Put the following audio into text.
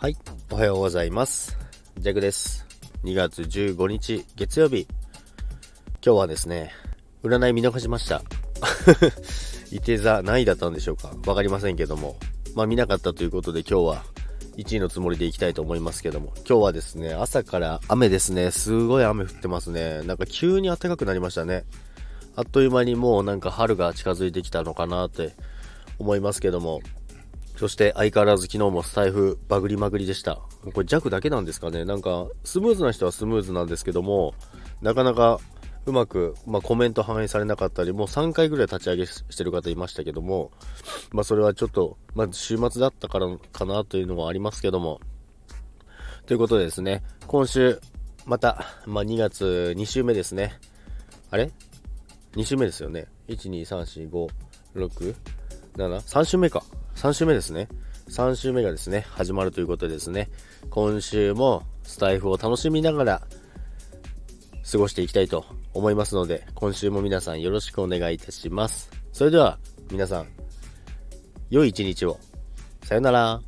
はい、おはようございます。ジャクです。2月15日月曜日。今日はですね、占い見逃しました。いて座何位だったんでしょうかわかりませんけども。まあ見なかったということで今日は1位のつもりでいきたいと思いますけども。今日はですね、朝から雨ですね。すごい雨降ってますね。なんか急に暖かくなりましたね。あっという間にもうなんか春が近づいてきたのかなって思いますけども。そして相変わらず昨日もスタイフバグりまぐりでした。これ弱だけなんですかねなんかスムーズな人はスムーズなんですけども、なかなかうまく、まあ、コメント反映されなかったり、もう3回ぐらい立ち上げしてる方いましたけども、まあそれはちょっと、まあ週末だったからかなというのはありますけども。ということでですね、今週、また、まあ2月2週目ですね。あれ ?2 週目ですよね。1、2、3、4、5、6、7、3週目か。3週目ですね。3週目がですね、始まるということでですね、今週もスタイフを楽しみながら過ごしていきたいと思いますので、今週も皆さんよろしくお願いいたします。それでは、皆さん、良い一日を。さよなら。